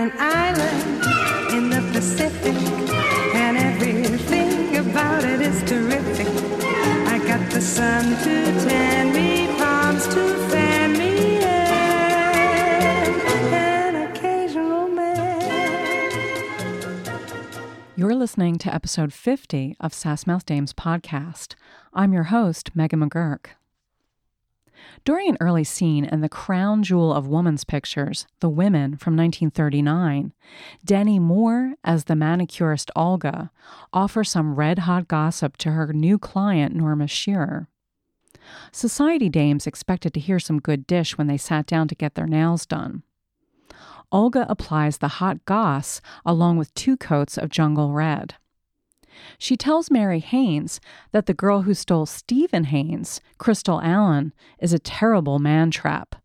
an island in the Pacific, and everything about it is terrific. I got the sun to tan me, palms to fan me, and an occasional man. You're listening to episode 50 of Sassmouth Dames podcast. I'm your host, Megan McGurk. During an early scene in the crown jewel of woman's pictures, The Women from 1939, Dennie Moore, as the manicurist Olga, offers some red hot gossip to her new client, Norma Shearer. Society dames expected to hear some good dish when they sat down to get their nails done. Olga applies the hot goss along with two coats of jungle red. She tells Mary Haines that the girl who stole Stephen Haines, Crystal Allen, is a terrible man trap.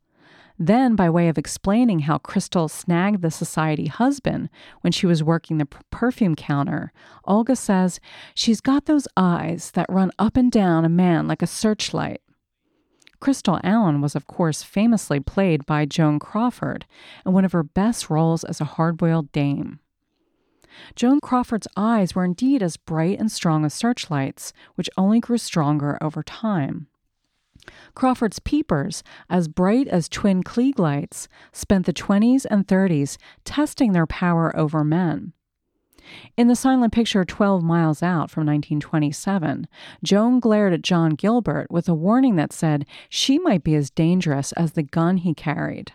Then, by way of explaining how Crystal snagged the society husband when she was working the perfume counter, Olga says she's got those eyes that run up and down a man like a searchlight. Crystal Allen was, of course, famously played by Joan Crawford in one of her best roles as a hard boiled dame. Joan Crawford's eyes were indeed as bright and strong as searchlights, which only grew stronger over time. Crawford's peepers, as bright as twin Klieg lights, spent the 20s and 30s testing their power over men. In the silent picture 12 Miles Out from 1927, Joan glared at John Gilbert with a warning that said she might be as dangerous as the gun he carried.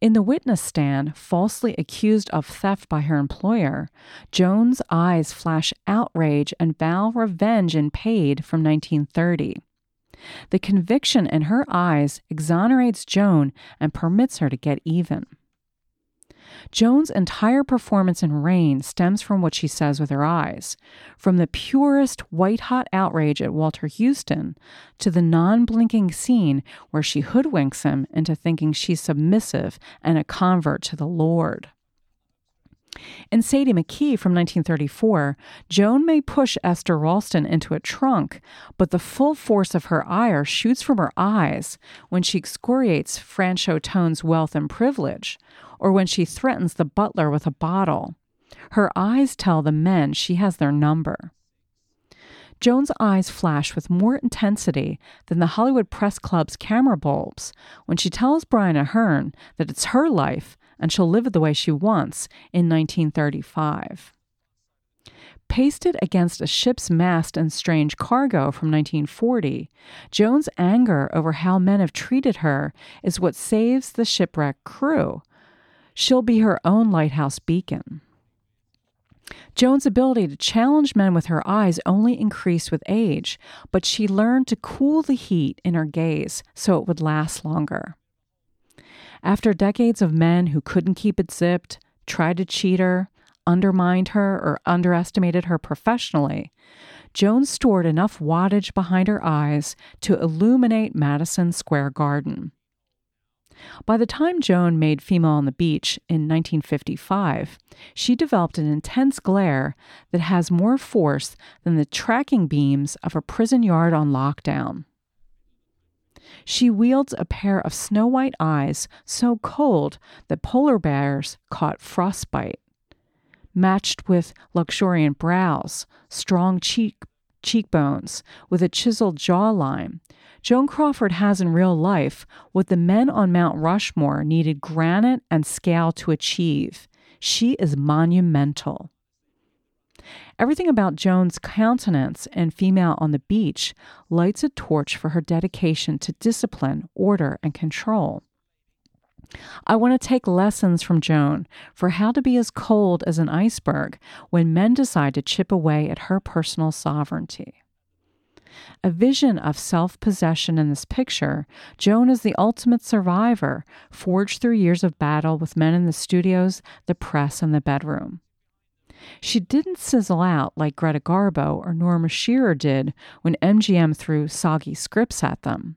In the witness stand, falsely accused of theft by her employer, Joan's eyes flash outrage and vow revenge in Paid from 1930. The conviction in her eyes exonerates Joan and permits her to get even. Joan's entire performance in Rain stems from what she says with her eyes, from the purest white hot outrage at Walter Huston to the non blinking scene where she hoodwinks him into thinking she's submissive and a convert to the Lord. In Sadie McKee from 1934, Joan may push Esther Ralston into a trunk, but the full force of her ire shoots from her eyes when she excoriates Franchot Tone's wealth and privilege, or when she threatens the butler with a bottle. Her eyes tell the men she has their number. Joan's eyes flash with more intensity than the Hollywood Press Club's camera bulbs when she tells Brian Aherne that it's her life and she'll live it the way she wants in 1935. Pasted against a ship's mast and Strange Cargo from 1940, Joan's anger over how men have treated her is what saves the shipwreck crew. She'll be her own lighthouse beacon. Joan's ability to challenge men with her eyes only increased with age, but she learned to cool the heat in her gaze so it would last longer. After decades of men who couldn't keep it zipped, tried to cheat her, undermined her, or underestimated her professionally, Joan stored enough wattage behind her eyes to illuminate Madison Square Garden. By the time Joan made Female on the Beach in 1955, she developed an intense glare that has more force than the tracking beams of a prison yard on lockdown. She wields a pair of snow white eyes so cold that polar bears caught frostbite. Matched with luxuriant brows, strong cheek cheekbones, with a chiseled jawline, Joan Crawford has in real life what the men on Mount Rushmore needed granite and scale to achieve. She is monumental. Everything about Joan's countenance and female on the beach lights a torch for her dedication to discipline, order, and control. I want to take lessons from Joan for how to be as cold as an iceberg when men decide to chip away at her personal sovereignty. A vision of self possession in this picture, Joan is the ultimate survivor, forged through years of battle with men in the studios, the press, and the bedroom. She didn't sizzle out like Greta Garbo or Norma Shearer did when MGM threw soggy scripts at them.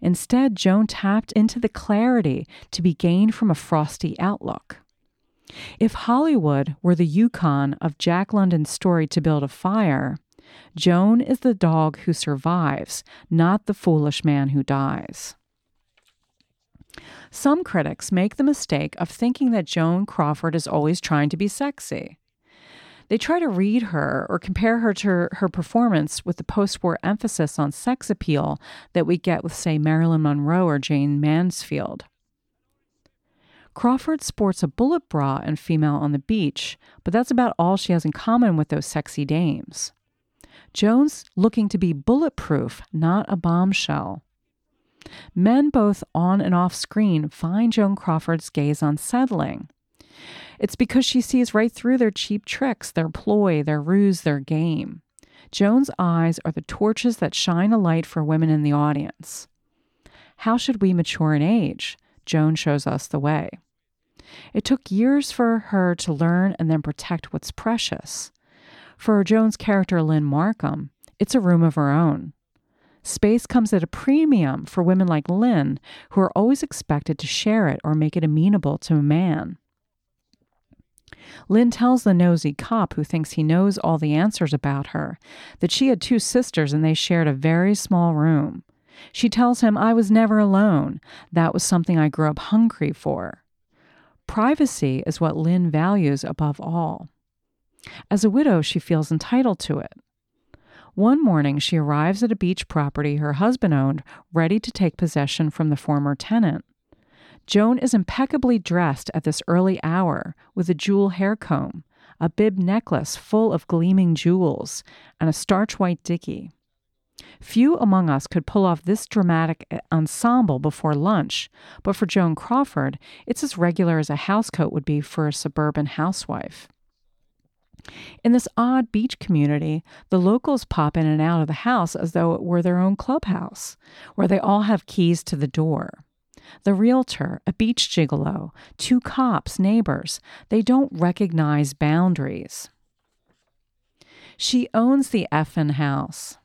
Instead, Joan tapped into the clarity to be gained from a frosty outlook. If Hollywood were the Yukon of Jack London's story to build a fire, Joan is the dog who survives, not the foolish man who dies. Some critics make the mistake of thinking that Joan Crawford is always trying to be sexy. They try to read her or compare her to her performance with the post war emphasis on sex appeal that we get with, say, Marilyn Monroe or Jayne Mansfield. Crawford sports a bullet bra and female on the beach, but that's about all she has in common with those sexy dames. Joan's looking to be bulletproof, not a bombshell. Men both on and off screen find Joan Crawford's gaze unsettling. It's because she sees right through their cheap tricks, their ploy, their ruse, their game. Joan's eyes are the torches that shine a light for women in the audience. How should we mature in age? Joan shows us the way. It took years for her to learn and then protect what's precious. For Joan's character, Lynn Markham, it's a room of her own. Space comes at a premium for women like Lynn, who are always expected to share it or make it amenable to a man. Lynn tells the nosy cop who thinks he knows all the answers about her that she had two sisters and they shared a very small room. She tells him, I was never alone. That was something I grew up hungry for. Privacy is what Lynn values above all. As a widow, she feels entitled to it. One morning, she arrives at a beach property her husband owned, ready to take possession from the former tenant. Joan is impeccably dressed at this early hour with a jewel hair comb, a bib necklace full of gleaming jewels, and a starch white dicky. Few among us could pull off this dramatic eh, ensemble before lunch, but for Joan Crawford, it's as regular as a housecoat would be for a suburban housewife. In this odd beach community, the locals pop in and out of the house as though it were their own clubhouse, where they all have keys to the door. The realtor, a beach gigolo, two cops, neighbors, they don't recognize boundaries. She owns the effin' house.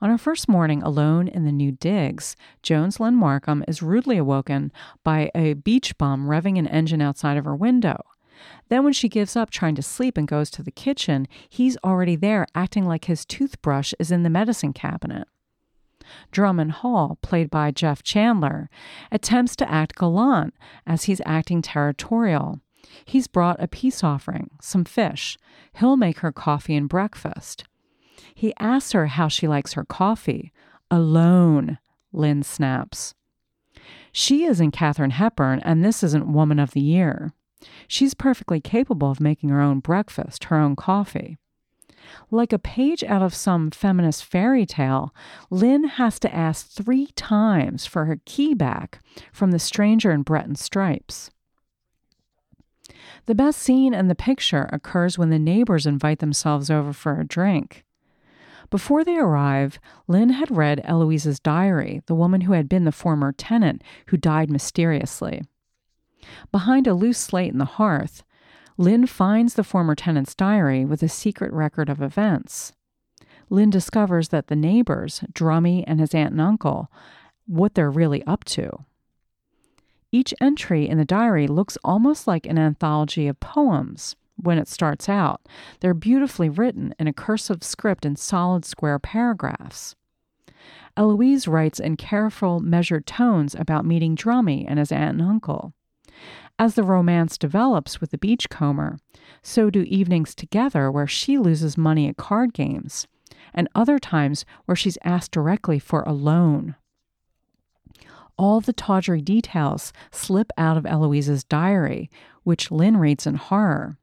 On her first morning alone in the new digs, Joan's Lynn Markham is rudely awoken by a beach bum revving an engine outside of her window. Then, when she gives up trying to sleep and goes to the kitchen, he's already there acting like his toothbrush is in the medicine cabinet. Drummond Hall, played by Jeff Chandler, attempts to act gallant as he's acting territorial. He's brought a peace offering, some fish. He'll make her coffee and breakfast. He asks her how she likes her coffee. Alone, Lynn snaps. She isn't Katharine Hepburn, and this isn't Woman of the Year. She's perfectly capable of making her own breakfast, her own coffee. Like a page out of some feminist fairy tale, Lynn has to ask three times for her key back from the stranger in Breton stripes. The best scene in the picture occurs when the neighbors invite themselves over for a drink. Before they arrive, Lynn had read Eloise's diary, the woman who had been the former tenant who died mysteriously. Behind a loose slate in the hearth, Lynn finds the former tenant's diary with a secret record of events. Lynn discovers that the neighbors, Drummy and his aunt and uncle, what they're really up to. Each entry in the diary looks almost like an anthology of poems when it starts out. They're beautifully written in a cursive script in solid square paragraphs. Eloise writes in careful, measured tones about meeting Drummy and his aunt and uncle. As the romance develops with the beachcomber, so do evenings together where she loses money at card games, and other times where she's asked directly for a loan. All the tawdry details slip out of Eloise's diary, which Lynn reads in horror.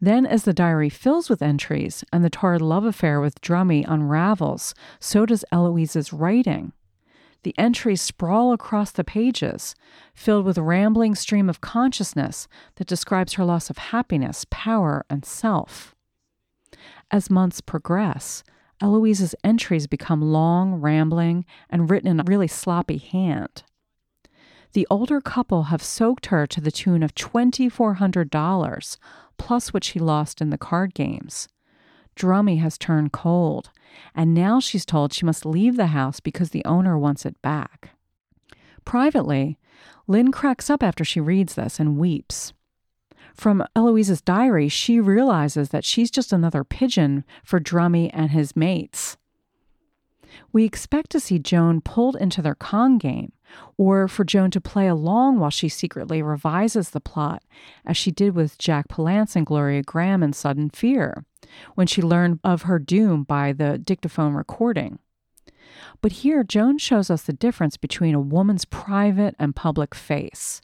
Then, as the diary fills with entries and the torrid love affair with Drummy unravels, so does Eloise's writing. The entries sprawl across the pages, filled with rambling stream of consciousness that describes her loss of happiness, power, and self. As months progress, Eloise's entries become long, rambling, and written in a really sloppy hand. The older couple have soaked her to the tune of $2,400, plus what she lost in the card games. Drummy has turned cold, and now she's told she must leave the house because the owner wants it back. Privately, Lynn cracks up after she reads this and weeps. From Eloise's diary, she realizes that she's just another pigeon for Drummy and his mates. We expect to see Joan pulled into their con game, or for Joan to play along while she secretly revises the plot, as she did with Jack Palance and Gloria Grahame in Sudden Fear, when she learned of her doom by the dictaphone recording. But here, Joan shows us the difference between a woman's private and public face.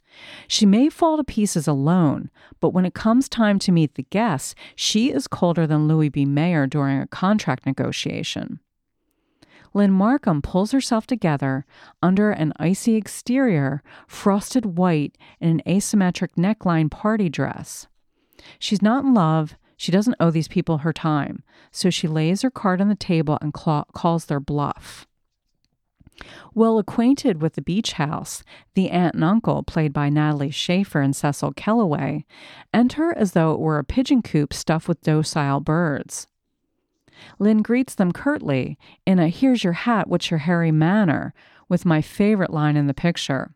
She may fall to pieces alone, but when it comes time to meet the guests, she is colder than Louis B. Mayer during a contract negotiation. Lynn Markham pulls herself together under an icy exterior, frosted white, in an asymmetric neckline party dress. She's not in love. She doesn't owe these people her time, so she lays her card on the table and calls their bluff. Well acquainted with the beach house, the aunt and uncle, played by Natalie Schafer and Cecil Kellaway, enter as though it were a pigeon coop stuffed with docile birds. Lynn greets them curtly in a Here's your hat, what's your hairy manner, with my favorite line in the picture.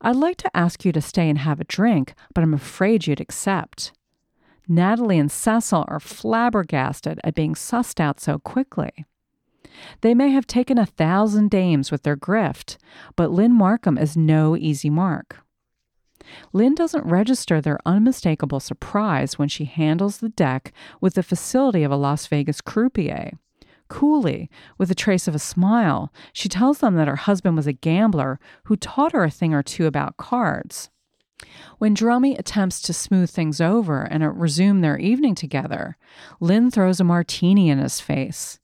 I'd like to ask you to stay and have a drink, but I'm afraid you'd accept. Natalie and Cecil are flabbergasted at being sussed out so quickly. They may have taken a thousand dames with their grift, but Lynn Markham is no easy mark. Lynn doesn't register their unmistakable surprise when she handles the deck with the facility of a Las Vegas croupier. Coolly, with a trace of a smile, she tells them that her husband was a gambler who taught her a thing or two about cards. When Drummy attempts to smooth things over and resume their evening together, Lynn throws a martini in his face.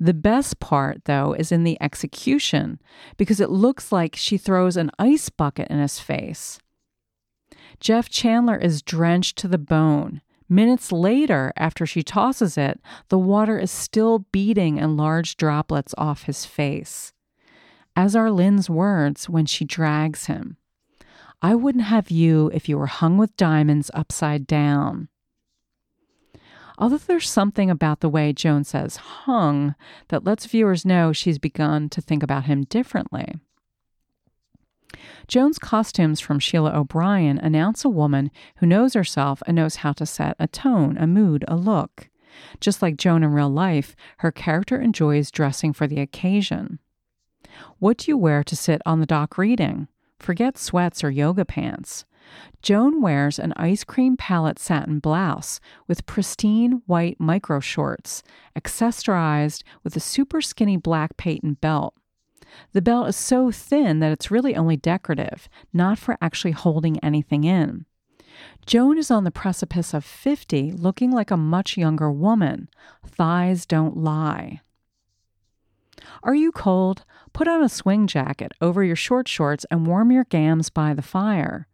The best part, though, is in the execution because it looks like she throws an ice bucket in his face. Jeff Chandler is drenched to the bone. Minutes later, after she tosses it, the water is still beating in large droplets off his face. As are Lynn's words when she drags him I wouldn't have you if you were hung with diamonds upside down. Although there's something about the way Joan says hung that lets viewers know she's begun to think about him differently. Joan's costumes from Sheila O'Brien announce a woman who knows herself and knows how to set a tone, a mood, a look. Just like Joan in real life, her character enjoys dressing for the occasion. What do you wear to sit on the dock reading? Forget sweats or yoga pants. Joan wears an ice cream palette satin blouse with pristine white micro shorts, accessorized with a super skinny black patent belt. The belt is so thin that it's really only decorative, not for actually holding anything in. Joan is on the precipice of 50, looking like a much younger woman. Thighs don't lie. Are you cold? Put on a swing jacket over your short shorts and warm your gams by the fire.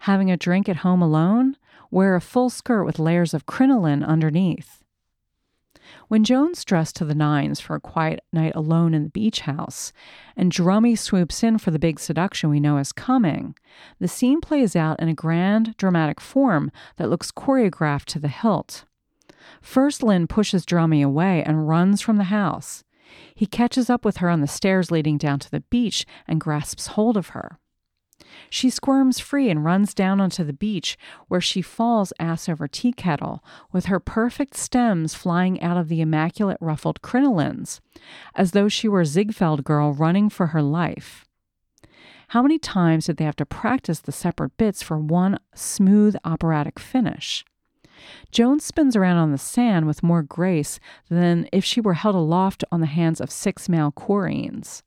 Having a drink at home alone? Wear a full skirt with layers of crinoline underneath. When Joan's dressed to the nines for a quiet night alone in the beach house, and Drummy swoops in for the big seduction we know is coming, the scene plays out in a grand, dramatic form that looks choreographed to the hilt. First, Lynn pushes Drummy away and runs from the house. He catches up with her on the stairs leading down to the beach and grasps hold of her. She squirms free and runs down onto the beach, where she falls ass over tea kettle, with her perfect stems flying out of the immaculate ruffled crinolines, as though she were a Ziegfeld girl running for her life. How many times did they have to practice the separate bits for one smooth operatic finish? Joan's spins around on the sand with more grace than if she were held aloft on the hands of six male chorines.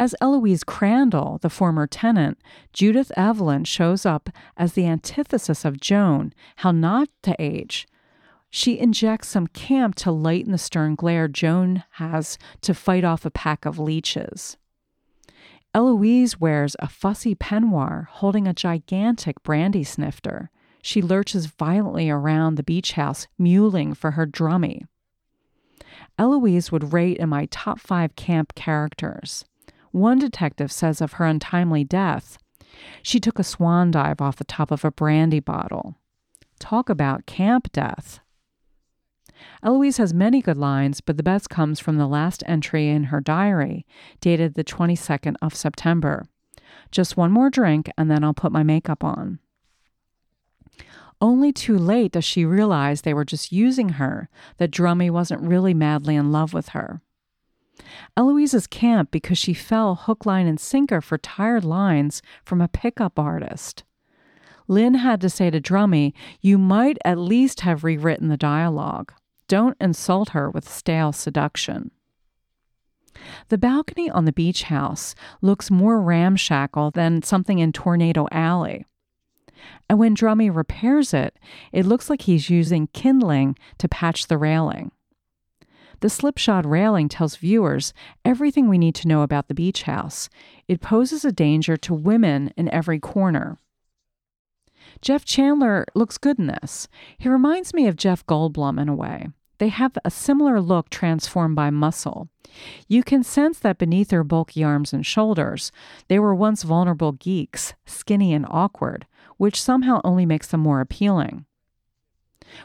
As Eloise Crandall, the former tenant, Judith Evelyn shows up as the antithesis of Joan, how not to age. She injects some camp to lighten the stern glare Joan has to fight off a pack of leeches. Eloise wears a fussy peignoir holding a gigantic brandy snifter. She lurches violently around the beach house, mewling for her drummy. Eloise would rate in my top five camp characters. One detective says of her untimely death, she took a swan dive off the top of a brandy bottle. Talk about camp death. Eloise has many good lines, but the best comes from the last entry in her diary, dated the 22nd of September. Just one more drink, and then I'll put my makeup on. Only too late does she realize they were just using her, that Drummy wasn't really madly in love with her. Eloise is camp because she fell hook, line, and sinker for tired lines from a pickup artist. Lynn had to say to Drummy, You might at least have rewritten the dialogue. Don't insult her with stale seduction. The balcony on the beach house looks more ramshackle than something in Tornado Alley. And when Drummy repairs it, it looks like he's using kindling to patch the railing. The slipshod railing tells viewers everything we need to know about the beach house. It poses a danger to women in every corner. Jeff Chandler looks good in this. He reminds me of Jeff Goldblum in a way. They have a similar look transformed by muscle. You can sense that beneath their bulky arms and shoulders, they were once vulnerable geeks, skinny and awkward, which somehow only makes them more appealing.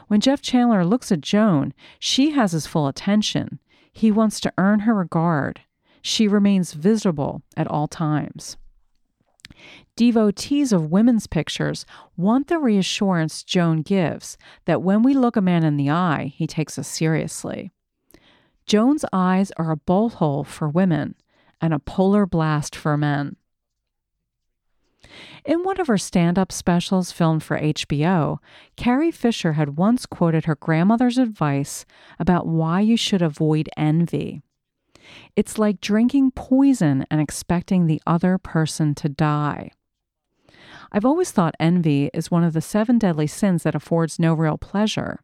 When Jeff Chandler looks at Joan, she has his full attention. He wants to earn her regard. She remains visible at all times. Devotees of women's pictures want the reassurance Joan gives that when we look a man in the eye, he takes us seriously. Joan's eyes are a bolt hole for women and a polar blast for men. In one of her stand up specials filmed for HBO, Carrie Fisher had once quoted her grandmother's advice about why you should avoid envy. It's like drinking poison and expecting the other person to die. I've always thought envy is one of the seven deadly sins that affords no real pleasure.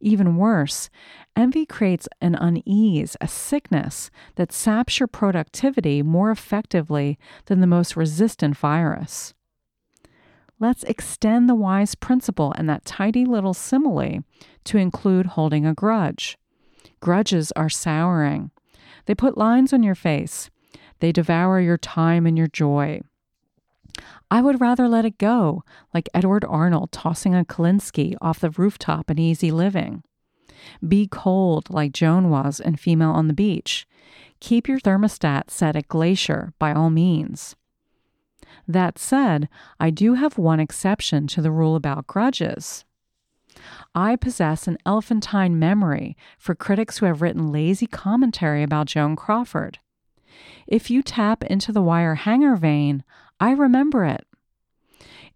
Even worse, envy creates an unease, a sickness that saps your productivity more effectively than the most resistant virus. Let's extend the wise principle and that tidy little simile to include holding a grudge. Grudges are souring. They put lines on your face. They devour your time and your joy. I would rather let it go, like Edward Arnold tossing a Kolinsky off the rooftop in Easy Living. Be cold, like Joan was in Female on the Beach. Keep your thermostat set at glacier by all means. That said, I do have one exception to the rule about grudges. I possess an elephantine memory for critics who have written lazy commentary about Joan Crawford. If you tap into the wire hanger vein, I remember it.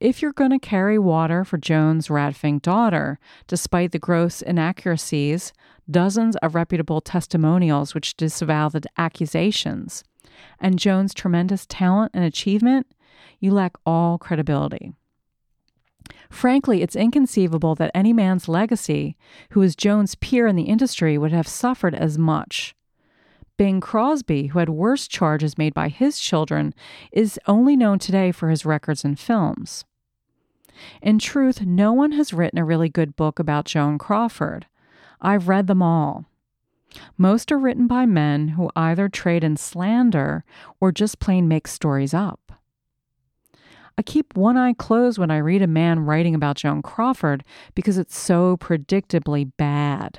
If you're going to carry water for Joan's Radfink daughter, despite the gross inaccuracies, dozens of reputable testimonials which disavow the accusations, and Joan's tremendous talent and achievement, you lack all credibility. Frankly, it's inconceivable that any man's legacy, who is Joan's peer in the industry, would have suffered as much. Bing Crosby, who had worse charges made by his children, is only known today for his records and films. In truth, no one has written a really good book about Joan Crawford. I've read them all. Most are written by men who either trade in slander or just plain make stories up. I keep one eye closed when I read a man writing about Joan Crawford because it's so predictably bad.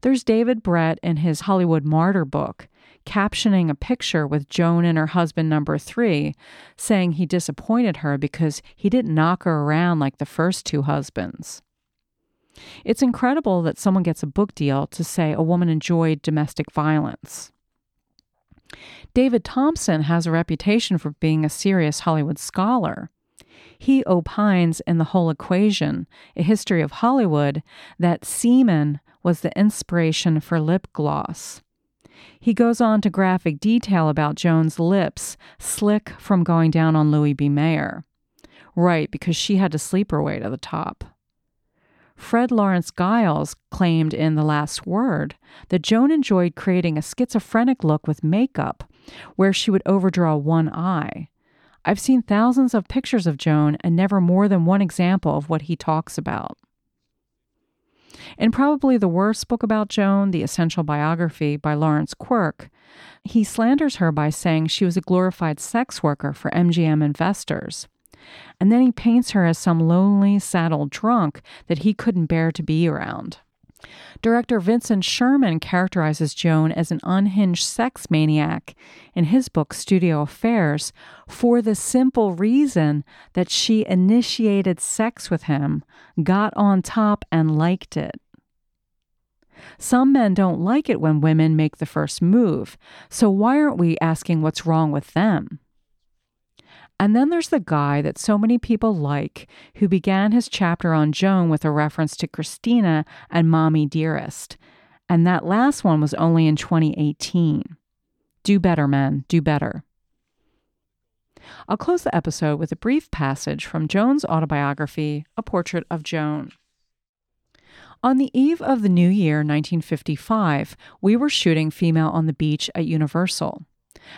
There's David Bret in his Hollywood Martyr book, captioning a picture with Joan and her husband number three, saying he disappointed her because he didn't knock her around like the first two husbands. It's incredible that someone gets a book deal to say a woman enjoyed domestic violence. David Thomson has a reputation for being a serious Hollywood scholar. He opines in The Whole Equation, a history of Hollywood, that semen was the inspiration for lip gloss. He goes on to graphic detail about Joan's lips, slick from going down on Louis B. Mayer. Right, because she had to sleep her way to the top. Fred Lawrence Guiles claimed in The Last Word that Joan enjoyed creating a schizophrenic look with makeup, where she would overdraw one eye. I've seen thousands of pictures of Joan and never more than one example of what he talks about. In probably the worst book about Joan, The Essential Biography by Lawrence Quirk, he slanders her by saying she was a glorified sex worker for MGM investors. And then he paints her as some lonely, saddled drunk that he couldn't bear to be around. Director Vincent Sherman characterizes Joan as an unhinged sex maniac in his book Studio Affairs for the simple reason that she initiated sex with him, got on top, and liked it. Some men don't like it when women make the first move, so why aren't we asking what's wrong with them? And then there's the guy that so many people like who began his chapter on Joan with a reference to Christina and Mommy Dearest. And that last one was only in 2018. Do better, men, do better. I'll close the episode with a brief passage from Joan's autobiography, A Portrait of Joan. On the eve of the new year, 1955, we were shooting Female on the Beach at Universal.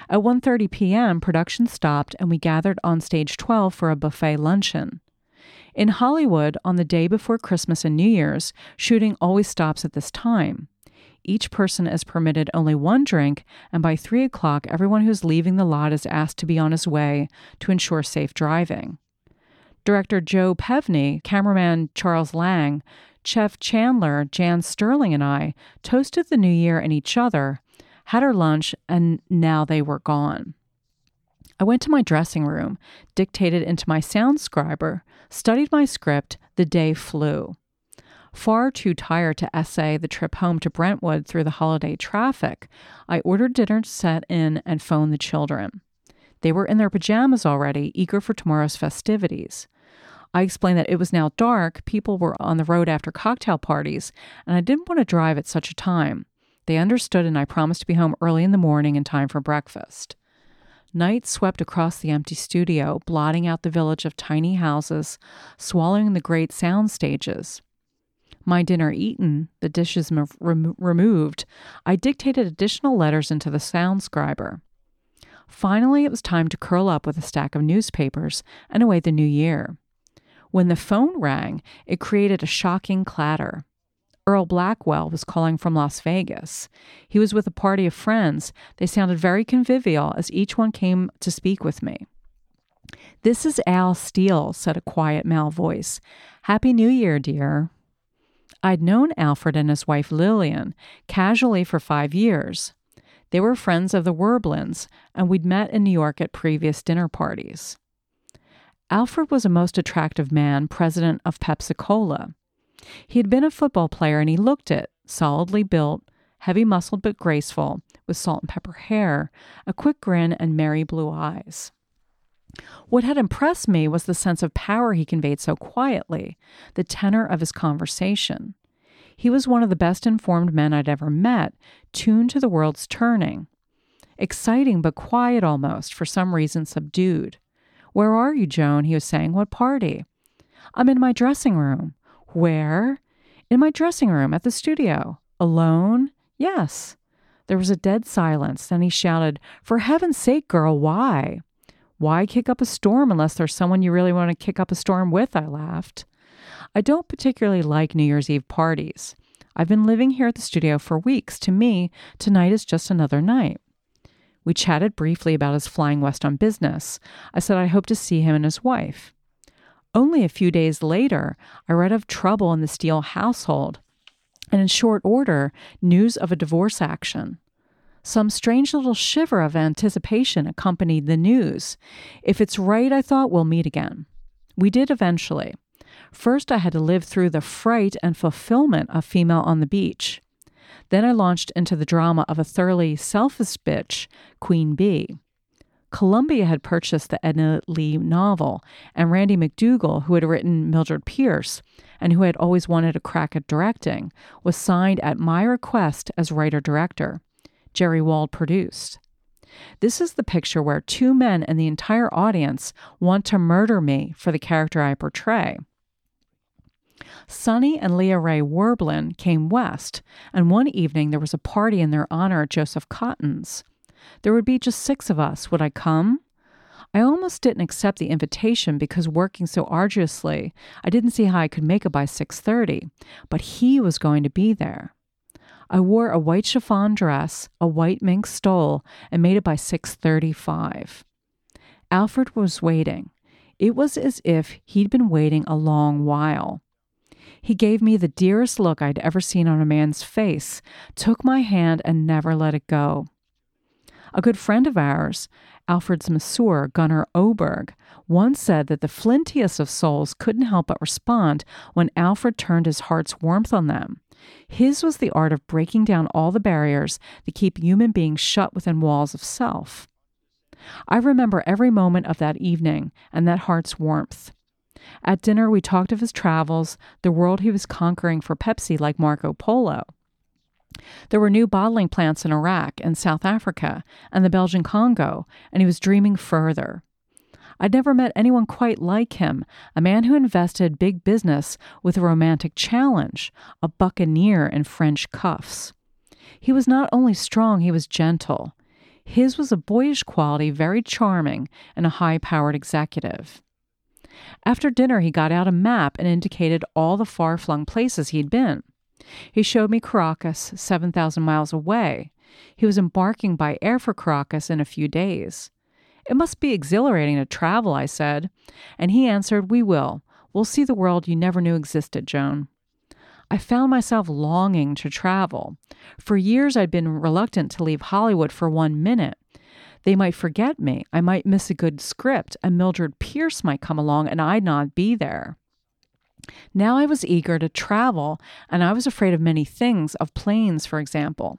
At 1:30 p.m., production stopped and we gathered on stage 12 for a buffet luncheon. In Hollywood, on the day before Christmas and New Year's, shooting always stops at this time. Each person is permitted only one drink, and by 3 o'clock, everyone who's leaving the lot is asked to be on his way to ensure safe driving. Director Joe Pevney, cameraman Charles Lang, Jeff Chandler, Jan Sterling, and I toasted the new year and each other had her lunch, and now they were gone. I went to my dressing room, dictated into my sound scriber, studied my script, the day flew. Far too tired to essay the trip home to Brentwood through the holiday traffic, I ordered dinner set in and phoned the children. They were in their pajamas already, eager for tomorrow's festivities. I explained that it was now dark, people were on the road after cocktail parties, and I didn't want to drive at such a time. They understood, and I promised to be home early in the morning in time for breakfast. Night swept across the empty studio, blotting out the village of tiny houses, swallowing the great sound stages. My dinner eaten, the dishes rem- removed, I dictated additional letters into the sound scriber. Finally, it was time to curl up with a stack of newspapers and await the new year. When the phone rang, it created a shocking clatter. Earl Blackwell was calling from Las Vegas. He was with a party of friends. They sounded very convivial as each one came to speak with me. This is Al Steele, said a quiet male voice. Happy New Year, dear. I'd known Alfred and his wife Lillian casually for five years. They were friends of the Werblins, and we'd met in New York at previous dinner parties. Alfred was a most attractive man, president of Pepsi Cola. He had been a football player and he looked it, solidly built, heavy muscled but graceful, with salt and pepper hair, a quick grin, and merry blue eyes. What had impressed me was the sense of power he conveyed so quietly, the tenor of his conversation. He was one of the best informed men I'd ever met, tuned to the world's turning. Exciting but quiet almost, for some reason subdued. Where are you, Joan? He was saying. What party? I'm in my dressing room. Where? In my dressing room at the studio. Alone? Yes. There was a dead silence. Then he shouted, For heaven's sake, girl, why? Why kick up a storm unless there's someone you really want to kick up a storm with? I laughed. I don't particularly like New Year's Eve parties. I've been living here at the studio for weeks. To me, tonight is just another night. We chatted briefly about his flying west on business. I said I hope to see him and his wife. Only a few days later, I read of trouble in the Steele household, and in short order, news of a divorce action. Some strange little shiver of anticipation accompanied the news. If it's right, I thought, we'll meet again. We did eventually. First, I had to live through the fright and fulfillment of Female on the Beach. Then I launched into the drama of a thoroughly selfish bitch, Queen Bee. Columbia had purchased the Edna Lee novel, and Randy MacDougall, who had written Mildred Pierce and who had always wanted a crack at directing, was signed at my request as writer director. Jerry Wald produced. This is the picture where two men and the entire audience want to murder me for the character I portray. Sonny and Leah Ray Werblin came west, and one evening there was a party in their honor at Joseph Cotten's. There would be just six of us. Would I come? I almost didn't accept the invitation because working so arduously, I didn't see how I could make it by 6:30, but he was going to be there. I wore a white chiffon dress, a white mink stole, and made it by 6:35. Alfred was waiting. It was as if he'd been waiting a long while. He gave me the dearest look I'd ever seen on a man's face, took my hand, and never let it go. A good friend of ours, Alfred's masseur, Gunnar Oberg, once said that the flintiest of souls couldn't help but respond when Alfred turned his heart's warmth on them. His was the art of breaking down all the barriers that keep human beings shut within walls of self. I remember every moment of that evening and that heart's warmth. At dinner, we talked of his travels, the world he was conquering for Pepsi like Marco Polo. There were new bottling plants in Iraq and South Africa and the Belgian Congo, and he was dreaming further. I'd never met anyone quite like him, a man who invested big business with a romantic challenge, a buccaneer in French cuffs. He was not only strong, he was gentle. His was a boyish quality, very charming, and a high powered executive. After dinner, he got out a map and indicated all the far flung places he'd been. He showed me Caracas, 7,000 miles away. He was embarking by air for Caracas in a few days. It must be exhilarating to travel, I said. And he answered, We will. We'll see the world you never knew existed, Joan. I found myself longing to travel. For years, I'd been reluctant to leave Hollywood for one minute. They might forget me. I might miss a good script, and Mildred Pierce might come along, and I'd not be there. Now I was eager to travel, and I was afraid of many things, of planes, for example.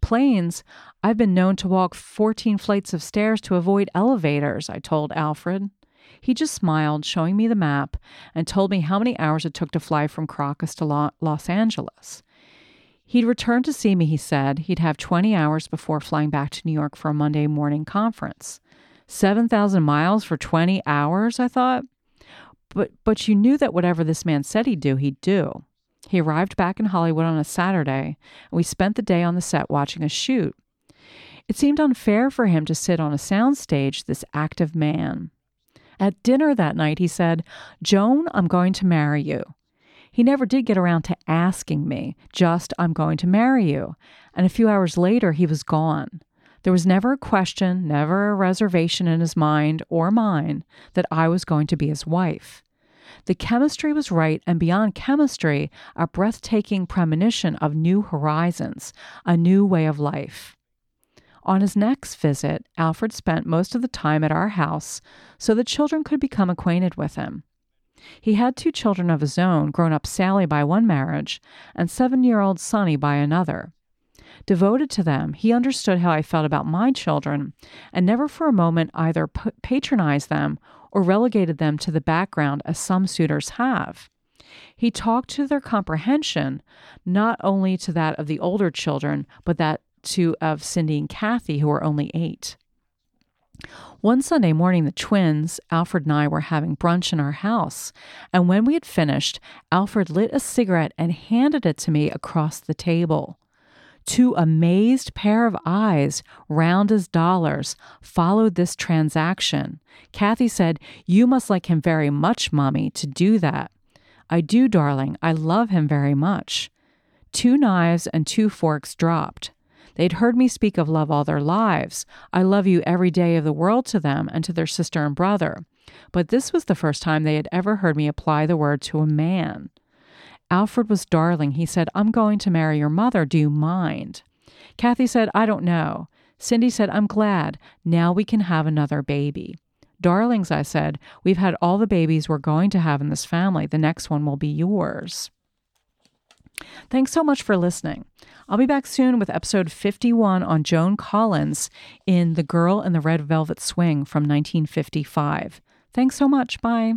Planes, I've been known to walk 14 flights of stairs to avoid elevators, I told Alfred. He just smiled, showing me the map, and told me how many hours it took to fly from Caracas to Los Angeles. He'd return to see me, he said. He'd have 20 hours before flying back to New York for a Monday morning conference. 7,000 miles for 20 hours, I thought. But, but you knew that whatever this man said he'd do, he'd do. He arrived back in Hollywood on a Saturday, and we spent the day on the set watching a shoot. It seemed unfair for him to sit on a soundstage, this active man. At dinner that night, he said, Joan, I'm going to marry you. He never did get around to asking me, just, I'm going to marry you. And a few hours later, he was gone. There was never a question, never a reservation in his mind or mine that I was going to be his wife. The chemistry was right, and beyond chemistry, a breathtaking premonition of new horizons, a new way of life. On his next visit, Alfred spent most of the time at our house so the children could become acquainted with him. He had two children of his own, grown up Sally by one marriage and seven year old Sonny by another. Devoted to them, he understood how I felt about my children and never for a moment either patronized them or relegated them to the background as some suitors have. He talked to their comprehension, not only to that of the older children, but that to of Cindy and Cathy, who were only eight. One Sunday morning, the twins, Alfred and I, were having brunch in our house, and when we had finished, Alfred lit a cigarette and handed it to me across the table. Two amazed pair of eyes, round as dollars, followed this transaction. Cathy said, You must like him very much, Mommy, to do that. I do, darling. I love him very much. Two knives and two forks dropped. They'd heard me speak of love all their lives. I love you every day of the world to them and to their sister and brother. But this was the first time they had ever heard me apply the word to a man. Alfred was darling. He said, I'm going to marry your mother. Do you mind? Cathy said, I don't know. Cindy said, I'm glad. Now we can have another baby. Darlings, I said, we've had all the babies we're going to have in this family. The next one will be yours. Thanks so much for listening. I'll be back soon with episode 51 on Joan Collins in The Girl in the Red Velvet Swing from 1955. Thanks so much. Bye.